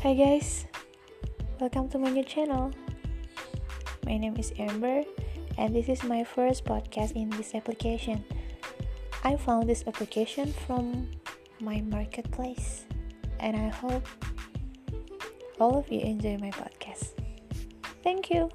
Hi guys, welcome to my new channel. My name is Amber, and this is my first podcast in this application. I found this application from my marketplace, and I hope all of you enjoy my podcast. Thank you.